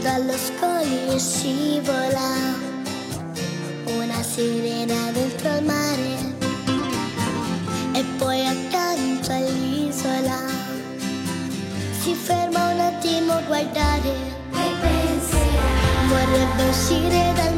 dallo scoglio scivola. Una sirena dentro al mare e poi accanto all'isola. Si ferma un attimo a guardare. E penserà vorrebbe uscire dal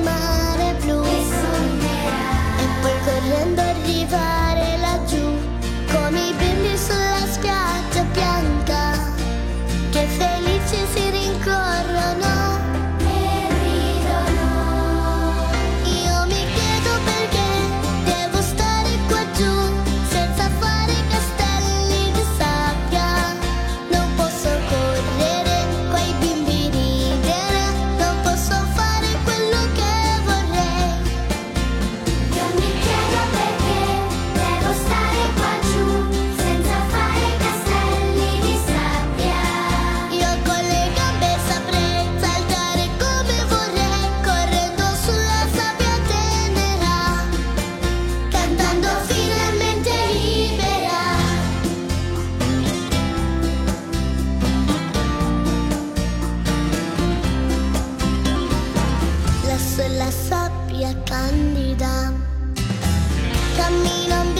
candida. Camino.